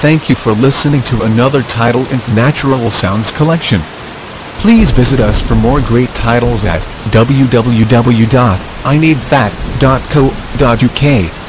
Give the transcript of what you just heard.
Thank you for listening to another title in Natural Sounds collection. Please visit us for more great titles at www.ineedthat.co.uk.